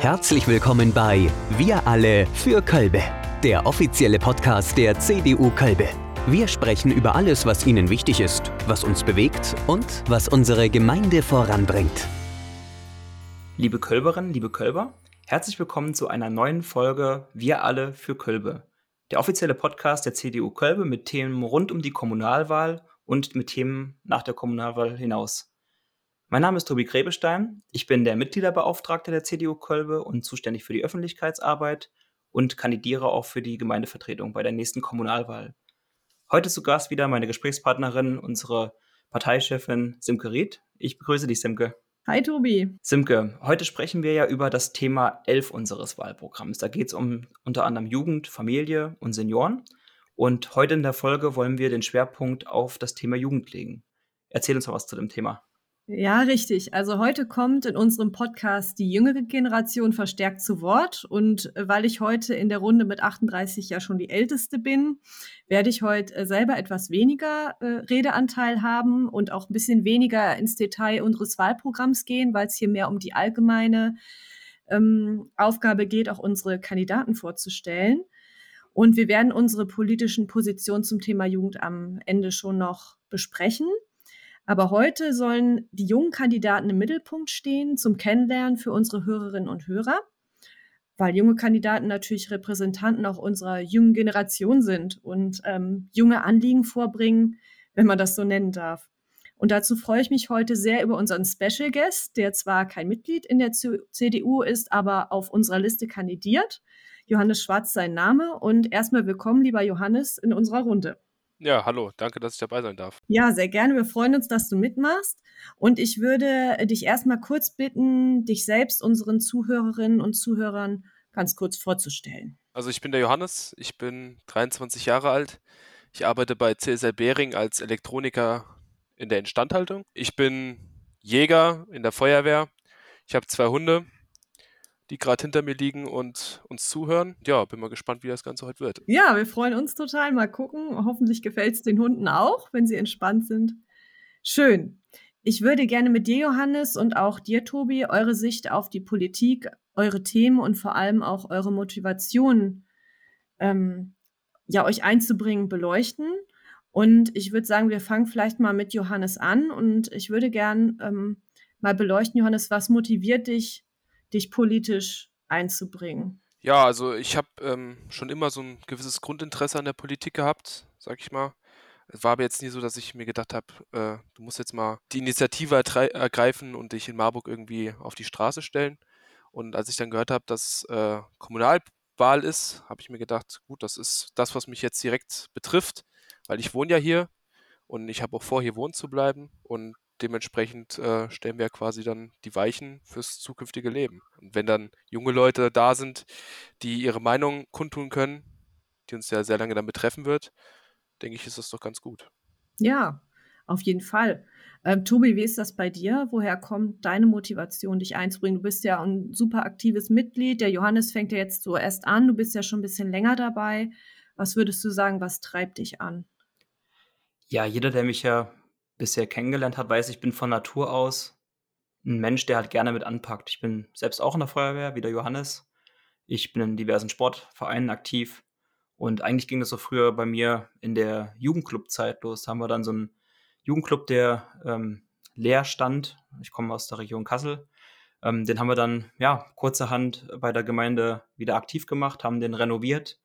Herzlich willkommen bei Wir alle für Kölbe, der offizielle Podcast der CDU Kölbe. Wir sprechen über alles, was Ihnen wichtig ist, was uns bewegt und was unsere Gemeinde voranbringt. Liebe Kölberinnen, liebe Kölber, herzlich willkommen zu einer neuen Folge Wir alle für Kölbe, der offizielle Podcast der CDU Kölbe mit Themen rund um die Kommunalwahl und mit Themen nach der Kommunalwahl hinaus. Mein Name ist Tobi Grebestein. Ich bin der Mitgliederbeauftragte der CDU Kölbe und zuständig für die Öffentlichkeitsarbeit und kandidiere auch für die Gemeindevertretung bei der nächsten Kommunalwahl. Heute zu Gast wieder meine Gesprächspartnerin, unsere Parteichefin Simke Ried. Ich begrüße dich, Simke. Hi, Tobi. Simke, heute sprechen wir ja über das Thema 11 unseres Wahlprogramms. Da geht es um unter anderem Jugend, Familie und Senioren. Und heute in der Folge wollen wir den Schwerpunkt auf das Thema Jugend legen. Erzähl uns mal was zu dem Thema. Ja, richtig. Also heute kommt in unserem Podcast die jüngere Generation verstärkt zu Wort. Und äh, weil ich heute in der Runde mit 38 ja schon die älteste bin, werde ich heute äh, selber etwas weniger äh, Redeanteil haben und auch ein bisschen weniger ins Detail unseres Wahlprogramms gehen, weil es hier mehr um die allgemeine ähm, Aufgabe geht, auch unsere Kandidaten vorzustellen. Und wir werden unsere politischen Positionen zum Thema Jugend am Ende schon noch besprechen. Aber heute sollen die jungen Kandidaten im Mittelpunkt stehen zum Kennenlernen für unsere Hörerinnen und Hörer, weil junge Kandidaten natürlich Repräsentanten auch unserer jungen Generation sind und ähm, junge Anliegen vorbringen, wenn man das so nennen darf. Und dazu freue ich mich heute sehr über unseren Special Guest, der zwar kein Mitglied in der CDU ist, aber auf unserer Liste kandidiert. Johannes Schwarz sein Name. Und erstmal willkommen, lieber Johannes, in unserer Runde. Ja, hallo, danke, dass ich dabei sein darf. Ja, sehr gerne. Wir freuen uns, dass du mitmachst. Und ich würde dich erstmal kurz bitten, dich selbst unseren Zuhörerinnen und Zuhörern ganz kurz vorzustellen. Also ich bin der Johannes, ich bin 23 Jahre alt. Ich arbeite bei CSL Behring als Elektroniker in der Instandhaltung. Ich bin Jäger in der Feuerwehr. Ich habe zwei Hunde die gerade hinter mir liegen und uns zuhören. Ja, bin mal gespannt, wie das Ganze heute wird. Ja, wir freuen uns total. Mal gucken. Hoffentlich gefällt es den Hunden auch, wenn sie entspannt sind. Schön. Ich würde gerne mit dir, Johannes, und auch dir, Tobi, eure Sicht auf die Politik, eure Themen und vor allem auch eure Motivation, ähm, ja, euch einzubringen, beleuchten. Und ich würde sagen, wir fangen vielleicht mal mit Johannes an und ich würde gern ähm, mal beleuchten, Johannes, was motiviert dich, dich politisch einzubringen? Ja, also ich habe ähm, schon immer so ein gewisses Grundinteresse an der Politik gehabt, sag ich mal. Es war aber jetzt nie so, dass ich mir gedacht habe, äh, du musst jetzt mal die Initiative ergreifen und dich in Marburg irgendwie auf die Straße stellen. Und als ich dann gehört habe, dass äh, Kommunalwahl ist, habe ich mir gedacht, gut, das ist das, was mich jetzt direkt betrifft, weil ich wohne ja hier und ich habe auch vor, hier wohnen zu bleiben. Und dementsprechend äh, stellen wir quasi dann die Weichen fürs zukünftige Leben. Und wenn dann junge Leute da sind, die ihre Meinung kundtun können, die uns ja sehr lange dann betreffen wird, denke ich, ist das doch ganz gut. Ja, auf jeden Fall. Ähm, Tobi, wie ist das bei dir? Woher kommt deine Motivation, dich einzubringen? Du bist ja ein super aktives Mitglied. Der Johannes fängt ja jetzt so erst an. Du bist ja schon ein bisschen länger dabei. Was würdest du sagen, was treibt dich an? Ja, jeder, der mich ja bisher kennengelernt hat, weiß, ich bin von Natur aus ein Mensch, der halt gerne mit anpackt. Ich bin selbst auch in der Feuerwehr, wie der Johannes. Ich bin in diversen Sportvereinen aktiv. Und eigentlich ging das so früher bei mir in der Jugendclub-Zeit los. Da haben wir dann so einen Jugendclub, der ähm, leer stand. Ich komme aus der Region Kassel. Ähm, den haben wir dann, ja, kurzerhand bei der Gemeinde wieder aktiv gemacht, haben den renoviert,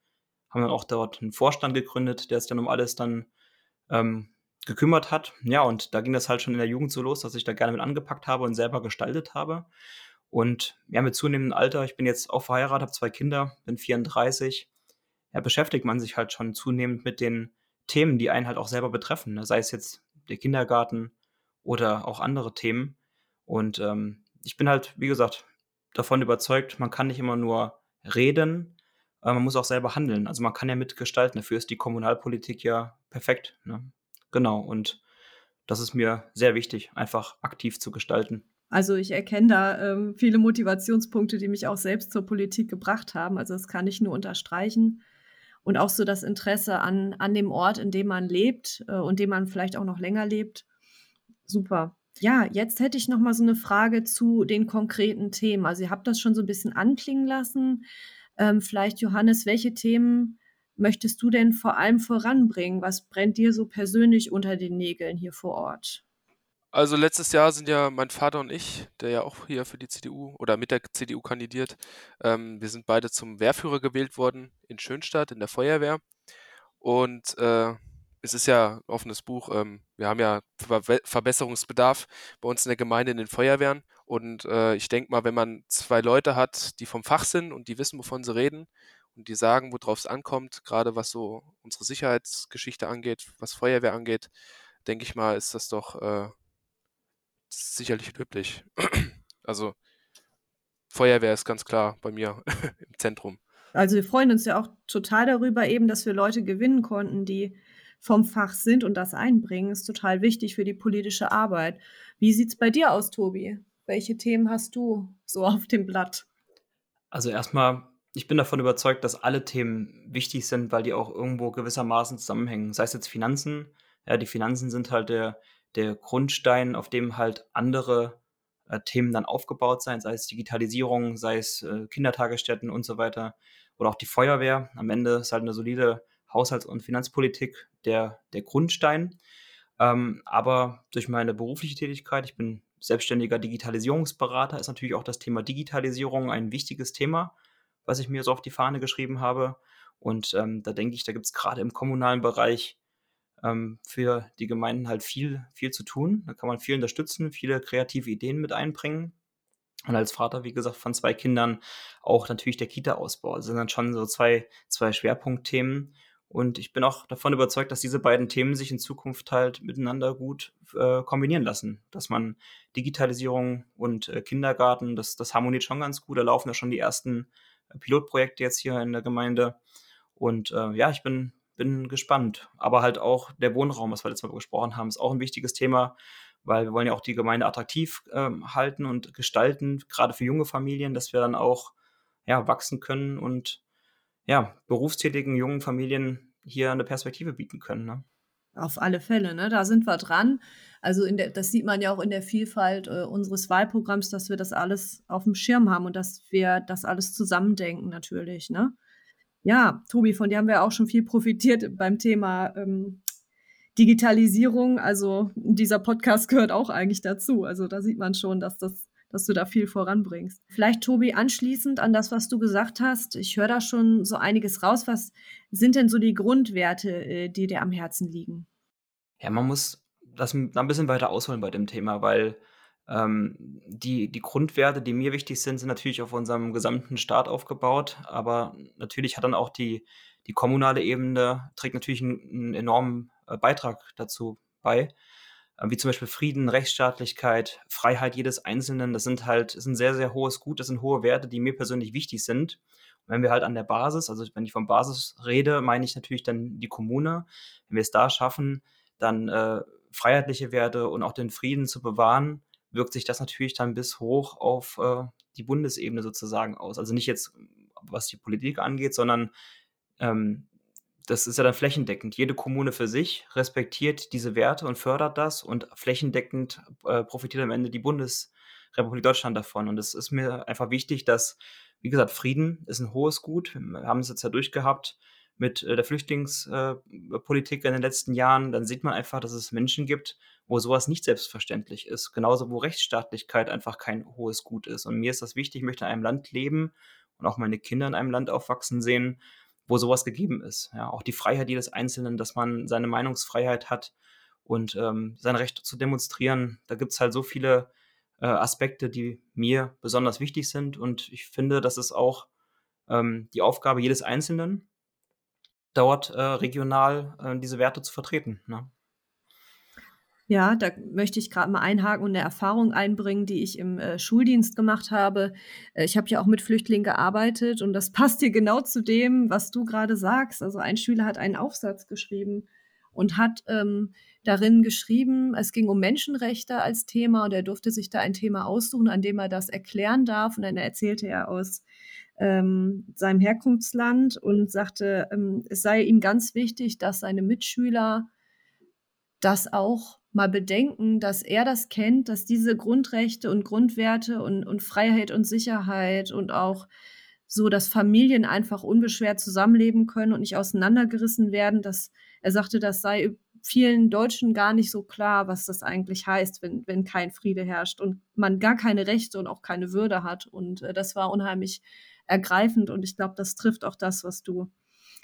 haben dann auch dort einen Vorstand gegründet, der sich dann um alles dann ähm, gekümmert hat. Ja, und da ging das halt schon in der Jugend so los, dass ich da gerne mit angepackt habe und selber gestaltet habe. Und ja, mit zunehmendem Alter, ich bin jetzt auch verheiratet, habe zwei Kinder, bin 34, ja, beschäftigt man sich halt schon zunehmend mit den Themen, die einen halt auch selber betreffen. Ne? Sei es jetzt der Kindergarten oder auch andere Themen. Und ähm, ich bin halt, wie gesagt, davon überzeugt, man kann nicht immer nur reden, man muss auch selber handeln. Also man kann ja mitgestalten. Dafür ist die Kommunalpolitik ja perfekt. Ne? Genau, und das ist mir sehr wichtig, einfach aktiv zu gestalten. Also ich erkenne da ähm, viele Motivationspunkte, die mich auch selbst zur Politik gebracht haben. Also das kann ich nur unterstreichen. Und auch so das Interesse an, an dem Ort, in dem man lebt äh, und dem man vielleicht auch noch länger lebt. Super. Ja, jetzt hätte ich noch mal so eine Frage zu den konkreten Themen. Also, ihr habt das schon so ein bisschen anklingen lassen. Ähm, vielleicht, Johannes, welche Themen möchtest du denn vor allem voranbringen? Was brennt dir so persönlich unter den Nägeln hier vor Ort? Also letztes Jahr sind ja mein Vater und ich, der ja auch hier für die CDU oder mit der CDU kandidiert, ähm, wir sind beide zum Wehrführer gewählt worden in Schönstadt in der Feuerwehr. Und äh, es ist ja ein offenes Buch. Ähm, wir haben ja Ver Verbesserungsbedarf bei uns in der Gemeinde in den Feuerwehren. Und äh, ich denke mal, wenn man zwei Leute hat, die vom Fach sind und die wissen, wovon sie reden und die sagen, worauf es ankommt, gerade was so unsere Sicherheitsgeschichte angeht, was Feuerwehr angeht, denke ich mal, ist das doch äh, sicherlich löblich. also Feuerwehr ist ganz klar bei mir im Zentrum. Also wir freuen uns ja auch total darüber eben, dass wir Leute gewinnen konnten, die vom Fach sind und das einbringen, ist total wichtig für die politische Arbeit. Wie sieht es bei dir aus, Tobi? Welche Themen hast du so auf dem Blatt? Also erstmal, ich bin davon überzeugt, dass alle Themen wichtig sind, weil die auch irgendwo gewissermaßen zusammenhängen. Sei es jetzt Finanzen, ja, die Finanzen sind halt der, der Grundstein, auf dem halt andere äh, Themen dann aufgebaut sein, sei es Digitalisierung, sei es äh, Kindertagesstätten und so weiter oder auch die Feuerwehr. Am Ende ist halt eine solide Haushalts- und Finanzpolitik der, der Grundstein. Ähm, aber durch meine berufliche Tätigkeit, ich bin selbstständiger Digitalisierungsberater, ist natürlich auch das Thema Digitalisierung ein wichtiges Thema, was ich mir so auf die Fahne geschrieben habe. Und ähm, da denke ich, da gibt es gerade im kommunalen Bereich ähm, für die Gemeinden halt viel, viel zu tun. Da kann man viel unterstützen, viele kreative Ideen mit einbringen. Und als Vater, wie gesagt, von zwei Kindern auch natürlich der Kita-Ausbau. Das sind dann schon so zwei, zwei Schwerpunktthemen. Und ich bin auch davon überzeugt, dass diese beiden Themen sich in Zukunft halt miteinander gut äh, kombinieren lassen. Dass man Digitalisierung und äh, Kindergarten, das, das harmoniert schon ganz gut. Da laufen ja schon die ersten Pilotprojekte jetzt hier in der Gemeinde. Und äh, ja, ich bin, bin gespannt. Aber halt auch der Wohnraum, was wir letztes Mal gesprochen haben, ist auch ein wichtiges Thema, weil wir wollen ja auch die Gemeinde attraktiv ähm, halten und gestalten, gerade für junge Familien, dass wir dann auch ja, wachsen können und ja, berufstätigen jungen Familien hier eine Perspektive bieten können. Ne? Auf alle Fälle, ne? Da sind wir dran. Also der, das sieht man ja auch in der Vielfalt äh, unseres Wahlprogramms, dass wir das alles auf dem Schirm haben und dass wir das alles zusammendenken natürlich, ne? Ja, Tobi, von dir haben wir auch schon viel profitiert beim Thema ähm, Digitalisierung. Also dieser Podcast gehört auch eigentlich dazu. Also da sieht man schon, dass das dass du da viel voranbringst. Vielleicht, Tobi, anschließend an das, was du gesagt hast, ich höre da schon so einiges raus. Was sind denn so die Grundwerte, äh, die dir am Herzen liegen? Ja, man muss das ein bisschen weiter ausholen bei dem Thema, weil ähm, die, die Grundwerte, die mir wichtig sind, sind natürlich auf unserem gesamten Staat aufgebaut, aber natürlich hat dann auch die, die kommunale Ebene, trägt natürlich einen, einen enormen äh, Beitrag dazu bei. Äh, wie zum Beispiel Frieden, Rechtsstaatlichkeit, Freiheit jedes Einzelnen. Das sind halt, ist ein sehr, sehr hohes Gut, das sind hohe Werte, die mir persönlich wichtig sind. Und wenn wir halt an der Basis, also wenn ich von Basis rede, meine ich natürlich dann die Kommune. Wenn wir es da schaffen, dann äh, freiheitliche Werte und auch den Frieden zu bewahren, wirkt sich das natürlich dann bis hoch auf äh, die Bundesebene sozusagen aus. Also nicht jetzt, was die Politik angeht, sondern ähm, das ist ja dann flächendeckend. Jede Kommune für sich respektiert diese Werte und fördert das und flächendeckend äh, profitiert am Ende die Bundesrepublik Deutschland davon. Und es ist mir einfach wichtig, dass, wie gesagt, Frieden ist ein hohes Gut. Wir haben es jetzt ja durchgehabt mit äh, der Flüchtlingspolitik äh, in den letzten Jahren. Dann sieht man einfach, dass es Menschen gibt, wo sowas nicht selbstverständlich ist. Genauso, wo Rechtsstaatlichkeit einfach kein hohes Gut ist. Und mir ist das wichtig, ich möchte in einem Land leben und auch meine Kinder in einem Land aufwachsen sehen, wo sowas gegeben ist. Ja, auch die Freiheit jedes Einzelnen, dass man seine Meinungsfreiheit hat und ähm, sein Recht zu demonstrieren. Da gibt es halt so viele äh, Aspekte, die mir besonders wichtig sind. Und ich finde, das ist auch ähm, die Aufgabe jedes Einzelnen, dort äh, regional äh, diese Werte zu vertreten. Ne? Ja, da möchte ich gerade mal einhaken und eine Erfahrung einbringen, die ich im äh, Schuldienst gemacht habe. Äh, ich habe ja auch mit Flüchtlingen gearbeitet und das passt hier genau zu dem, was du gerade sagst. Also ein Schüler hat einen Aufsatz geschrieben und hat ähm, darin geschrieben, es ging um Menschenrechte als Thema und er durfte sich da ein Thema aussuchen, an dem er das erklären darf. Und dann erzählte er aus ähm, seinem Herkunftsland und sagte, ähm, es sei ihm ganz wichtig, dass seine Mitschüler das auch mal bedenken, dass er das kennt, dass diese Grundrechte und Grundwerte und, und Freiheit und Sicherheit und auch so, dass Familien einfach unbeschwert zusammenleben können und nicht auseinandergerissen werden, dass er sagte, das sei vielen Deutschen gar nicht so klar, was das eigentlich heißt, wenn, wenn kein Friede herrscht und man gar keine Rechte und auch keine Würde hat. Und äh, das war unheimlich ergreifend und ich glaube, das trifft auch das, was du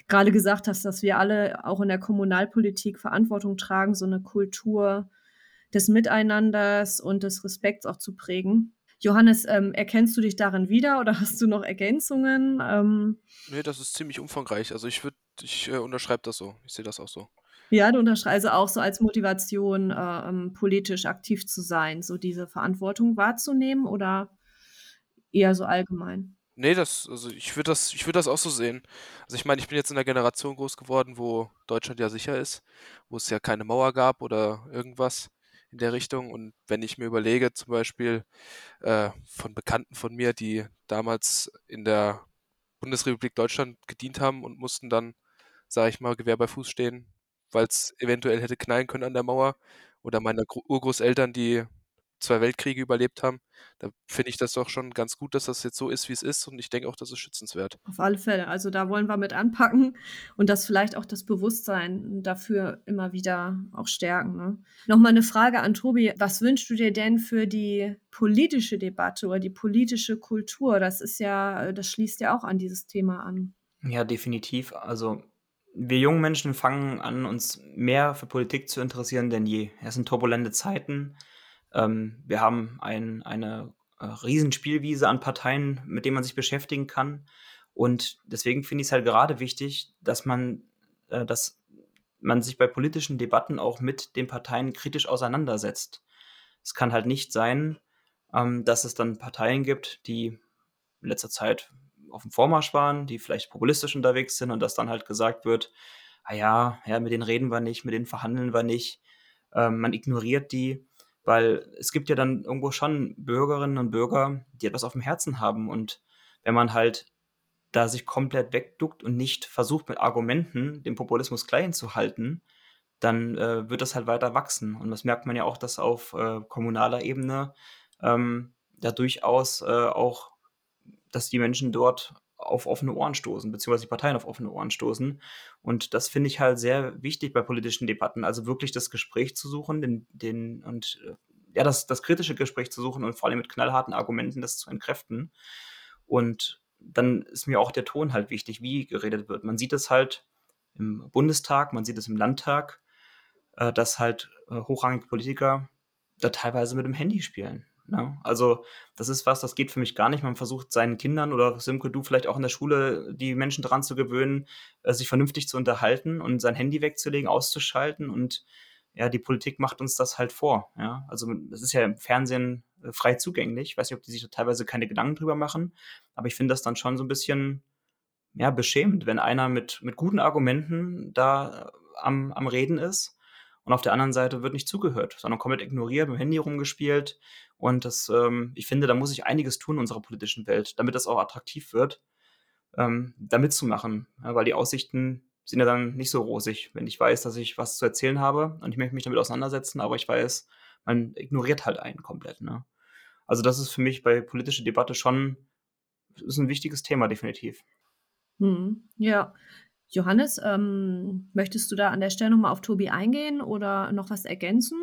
gerade gesagt hast, dass wir alle auch in der Kommunalpolitik Verantwortung tragen, so eine Kultur des Miteinanders und des Respekts auch zu prägen. Johannes, ähm, erkennst du dich darin wieder oder hast du noch Ergänzungen? Ähm, nee, das ist ziemlich umfangreich. Also ich würde, ich äh, unterschreibe das so. Ich sehe das auch so. Ja, du unterschreibst also auch so als Motivation, äh, ähm, politisch aktiv zu sein, so diese Verantwortung wahrzunehmen oder eher so allgemein? Nee, das, also ich würde das, ich würde das auch so sehen. Also ich meine, ich bin jetzt in einer Generation groß geworden, wo Deutschland ja sicher ist, wo es ja keine Mauer gab oder irgendwas in der Richtung. Und wenn ich mir überlege, zum Beispiel äh, von Bekannten von mir, die damals in der Bundesrepublik Deutschland gedient haben und mussten dann, sage ich mal, Gewehr bei Fuß stehen, weil es eventuell hätte knallen können an der Mauer, oder meine Urgroßeltern, die zwei Weltkriege überlebt haben. Da finde ich das doch schon ganz gut, dass das jetzt so ist, wie es ist. Und ich denke auch, das ist schützenswert. Auf alle Fälle. Also da wollen wir mit anpacken und das vielleicht auch das Bewusstsein dafür immer wieder auch stärken. Ne? Nochmal eine Frage an Tobi. Was wünschst du dir denn für die politische Debatte oder die politische Kultur? Das ist ja, das schließt ja auch an dieses Thema an. Ja, definitiv. Also wir jungen Menschen fangen an, uns mehr für Politik zu interessieren denn je. Es sind turbulente Zeiten. Ähm, wir haben ein, eine äh, Riesenspielwiese an Parteien, mit denen man sich beschäftigen kann. Und deswegen finde ich es halt gerade wichtig, dass man, äh, dass man sich bei politischen Debatten auch mit den Parteien kritisch auseinandersetzt. Es kann halt nicht sein, ähm, dass es dann Parteien gibt, die in letzter Zeit auf dem Vormarsch waren, die vielleicht populistisch unterwegs sind und dass dann halt gesagt wird, ah ja, ja, mit denen reden wir nicht, mit denen verhandeln wir nicht. Ähm, man ignoriert die weil es gibt ja dann irgendwo schon Bürgerinnen und Bürger, die etwas auf dem Herzen haben. Und wenn man halt da sich komplett wegduckt und nicht versucht, mit Argumenten den Populismus klein zu halten, dann äh, wird das halt weiter wachsen. Und das merkt man ja auch, dass auf äh, kommunaler Ebene ähm, da durchaus äh, auch, dass die Menschen dort auf offene Ohren stoßen, beziehungsweise die Parteien auf offene Ohren stoßen. Und das finde ich halt sehr wichtig bei politischen Debatten, also wirklich das Gespräch zu suchen, den, den und äh, ja, das, das kritische Gespräch zu suchen und vor allem mit knallharten Argumenten das zu entkräften. Und dann ist mir auch der Ton halt wichtig, wie geredet wird. Man sieht es halt im Bundestag, man sieht es im Landtag, äh, dass halt äh, hochrangige Politiker da teilweise mit dem Handy spielen. Ne? Also das ist was, das geht für mich gar nicht. Man versucht seinen Kindern oder Simke, du vielleicht auch in der Schule, die Menschen daran zu gewöhnen, äh, sich vernünftig zu unterhalten und sein Handy wegzulegen, auszuschalten. Und ja, die Politik macht uns das halt vor. Ja? Also das ist ja im Fernsehen äh, frei zugänglich. Ich weiß nicht, ob die sich da teilweise keine Gedanken drüber machen, aber ich finde das dann schon so ein bisschen ja, beschämend, wenn einer mit, mit guten Argumenten da äh, am, am Reden ist und auf der anderen Seite wird nicht zugehört, sondern komplett ignoriert, mit dem Handy rumgespielt und das, ähm, ich finde, da muss sich einiges tun in unserer politischen Welt, damit das auch attraktiv wird, ähm, da mitzumachen. Ja, weil die Aussichten sind ja dann nicht so rosig, wenn ich weiß, dass ich was zu erzählen habe und ich möchte mich damit auseinandersetzen, aber ich weiß, man ignoriert halt einen komplett. Ne? Also das ist für mich bei politischer Debatte schon ist ein wichtiges Thema, definitiv. Hm, ja. Johannes, ähm, möchtest du da an der Stelle nochmal auf Tobi eingehen oder noch was ergänzen?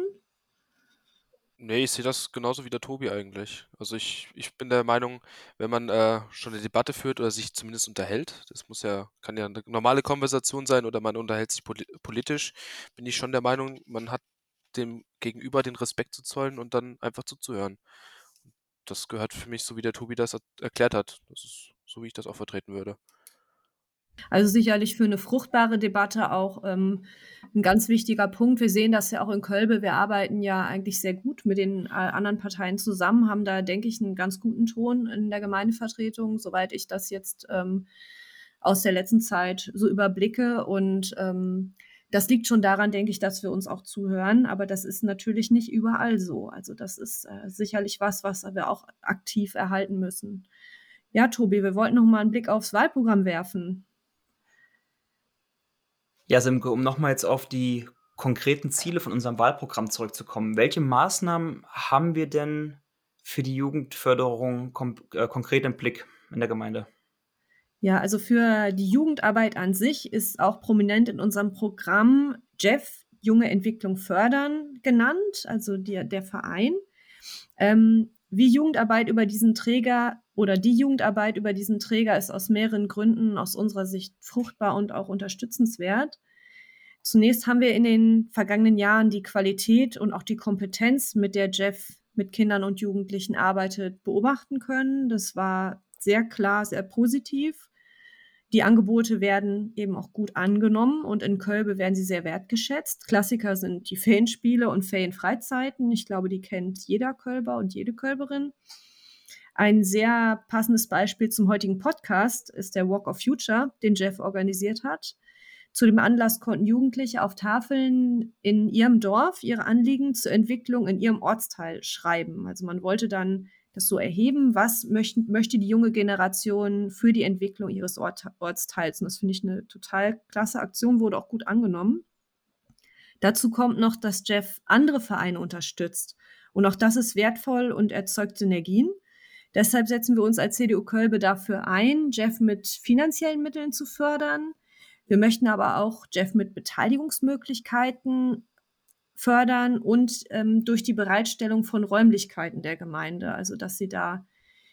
Nee, ich sehe das genauso wie der Tobi eigentlich. Also ich, ich bin der Meinung, wenn man äh, schon eine Debatte führt oder sich zumindest unterhält, das muss ja, kann ja eine normale Konversation sein oder man unterhält sich poli politisch, bin ich schon der Meinung, man hat dem Gegenüber den Respekt zu zollen und dann einfach zuzuhören. Das gehört für mich, so wie der Tobi das erklärt hat. Das ist so, wie ich das auch vertreten würde. Also sicherlich für eine fruchtbare Debatte auch ähm, ein ganz wichtiger Punkt. Wir sehen das ja auch in Kölbe. Wir arbeiten ja eigentlich sehr gut mit den äh, anderen Parteien zusammen, haben da, denke ich, einen ganz guten Ton in der Gemeindevertretung, soweit ich das jetzt ähm, aus der letzten Zeit so überblicke. Und ähm, das liegt schon daran, denke ich, dass wir uns auch zuhören. Aber das ist natürlich nicht überall so. Also das ist äh, sicherlich was, was wir auch aktiv erhalten müssen. Ja, Tobi, wir wollten noch mal einen Blick aufs Wahlprogramm werfen. Ja, Simke, um nochmal jetzt auf die konkreten Ziele von unserem Wahlprogramm zurückzukommen. Welche Maßnahmen haben wir denn für die Jugendförderung äh, konkret im Blick in der Gemeinde? Ja, also für die Jugendarbeit an sich ist auch prominent in unserem Programm Jeff Junge Entwicklung fördern genannt, also die, der Verein. Ähm, wie Jugendarbeit über diesen Träger oder die Jugendarbeit über diesen Träger ist aus mehreren Gründen aus unserer Sicht fruchtbar und auch unterstützenswert. Zunächst haben wir in den vergangenen Jahren die Qualität und auch die Kompetenz, mit der Jeff mit Kindern und Jugendlichen arbeitet, beobachten können. Das war sehr klar, sehr positiv. Die Angebote werden eben auch gut angenommen und in Kölbe werden sie sehr wertgeschätzt. Klassiker sind die Ferienspiele und Ferienfreizeiten. Ich glaube, die kennt jeder Kölber und jede Kölberin. Ein sehr passendes Beispiel zum heutigen Podcast ist der Walk of Future, den Jeff organisiert hat. Zu dem Anlass konnten Jugendliche auf Tafeln in ihrem Dorf ihre Anliegen zur Entwicklung in ihrem Ortsteil schreiben. Also man wollte dann das so erheben, was möcht, möchte die junge Generation für die Entwicklung ihres Ort, Ortsteils. Und das finde ich eine total klasse Aktion, wurde auch gut angenommen. Dazu kommt noch, dass Jeff andere Vereine unterstützt. Und auch das ist wertvoll und erzeugt Synergien. Deshalb setzen wir uns als CDU Kölbe dafür ein, Jeff mit finanziellen Mitteln zu fördern. Wir möchten aber auch Jeff mit Beteiligungsmöglichkeiten fördern und ähm, durch die Bereitstellung von Räumlichkeiten der Gemeinde, also dass sie da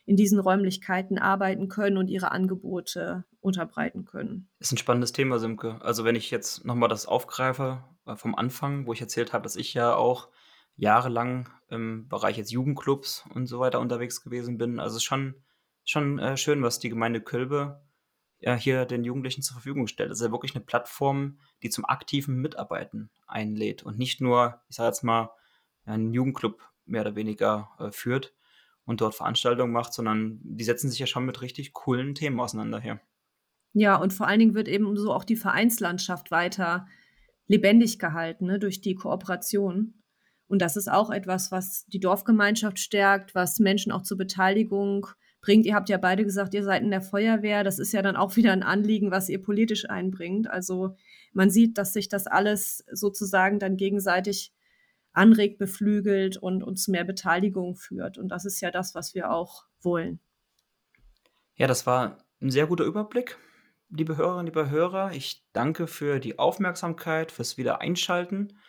in diesen Räumlichkeiten arbeiten können und ihre Angebote unterbreiten können. Ist ein spannendes Thema, Simke. Also wenn ich jetzt nochmal das aufgreife äh, vom Anfang, wo ich erzählt habe, dass ich ja auch jahrelang im Bereich jetzt Jugendclubs und so weiter unterwegs gewesen bin. Also es ist schon, schon äh, schön, was die Gemeinde Kölbe ja, hier den Jugendlichen zur Verfügung stellt. Es ist ja wirklich eine Plattform, die zum aktiven Mitarbeiten einlädt und nicht nur, ich sage jetzt mal, einen Jugendclub mehr oder weniger äh, führt und dort Veranstaltungen macht, sondern die setzen sich ja schon mit richtig coolen Themen auseinander hier. Ja, und vor allen Dingen wird eben so auch die Vereinslandschaft weiter lebendig gehalten ne, durch die Kooperation. Und das ist auch etwas, was die Dorfgemeinschaft stärkt, was Menschen auch zur Beteiligung bringt. Ihr habt ja beide gesagt, ihr seid in der Feuerwehr. Das ist ja dann auch wieder ein Anliegen, was ihr politisch einbringt. Also man sieht, dass sich das alles sozusagen dann gegenseitig anregt, beflügelt und uns mehr Beteiligung führt. Und das ist ja das, was wir auch wollen. Ja, das war ein sehr guter Überblick, liebe Hörerinnen, liebe Hörer. Ich danke für die Aufmerksamkeit, fürs Wiedereinschalten.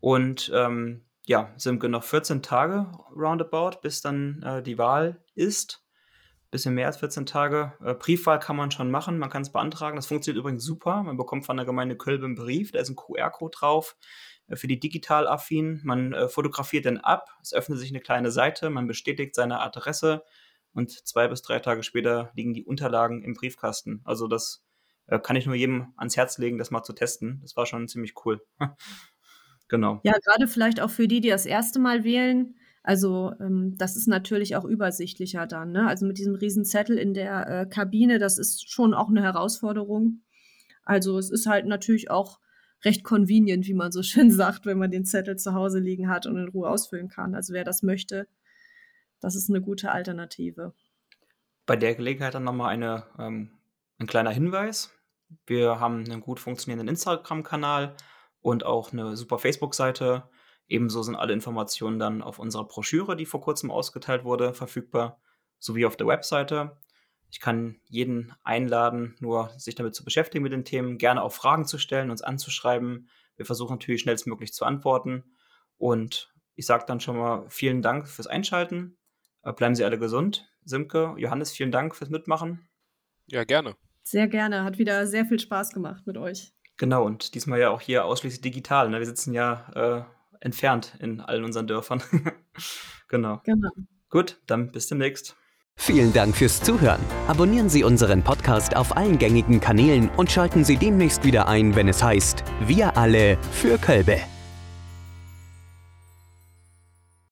Und ähm, ja, sind noch 14 Tage roundabout, bis dann äh, die Wahl ist bisschen mehr als 14 Tage. Äh, Briefwahl kann man schon machen, man kann es beantragen. Das funktioniert übrigens super. Man bekommt von der Gemeinde Kölbe einen Brief, da ist ein QR-Code drauf äh, für die digital-affin. Man äh, fotografiert den ab, es öffnet sich eine kleine Seite, man bestätigt seine Adresse und zwei bis drei Tage später liegen die Unterlagen im Briefkasten. Also das äh, kann ich nur jedem ans Herz legen, das mal zu testen. Das war schon ziemlich cool. genau. Ja, gerade vielleicht auch für die, die das erste Mal wählen also ähm, das ist natürlich auch übersichtlicher dann. Ne? Also mit diesem riesen Zettel in der äh, Kabine, das ist schon auch eine Herausforderung. Also es ist halt natürlich auch recht convenient, wie man so schön sagt, wenn man den Zettel zu Hause liegen hat und in Ruhe ausfüllen kann. Also wer das möchte, das ist eine gute Alternative. Bei der Gelegenheit dann nochmal eine, ähm, ein kleiner Hinweis. Wir haben einen gut funktionierenden Instagram-Kanal und auch eine super Facebook-Seite Ebenso sind alle Informationen dann auf unserer Broschüre, die vor kurzem ausgeteilt wurde, verfügbar, sowie auf der Webseite. Ich kann jeden einladen, nur sich damit zu beschäftigen mit den Themen, gerne auch Fragen zu stellen, uns anzuschreiben. Wir versuchen natürlich schnellstmöglich zu antworten. Und ich sage dann schon mal vielen Dank fürs Einschalten. Äh, bleiben Sie alle gesund. Simke, Johannes, vielen Dank fürs Mitmachen. Ja, gerne. Sehr gerne. Hat wieder sehr viel Spaß gemacht mit euch. Genau, und diesmal ja auch hier ausschließlich digital. Ne? Wir sitzen ja äh, entfernt in allen unseren Dörfern. genau. genau. Gut, dann bis demnächst. Vielen Dank fürs Zuhören. Abonnieren Sie unseren Podcast auf allen gängigen Kanälen und schalten Sie demnächst wieder ein, wenn es heißt Wir alle für Kölbe.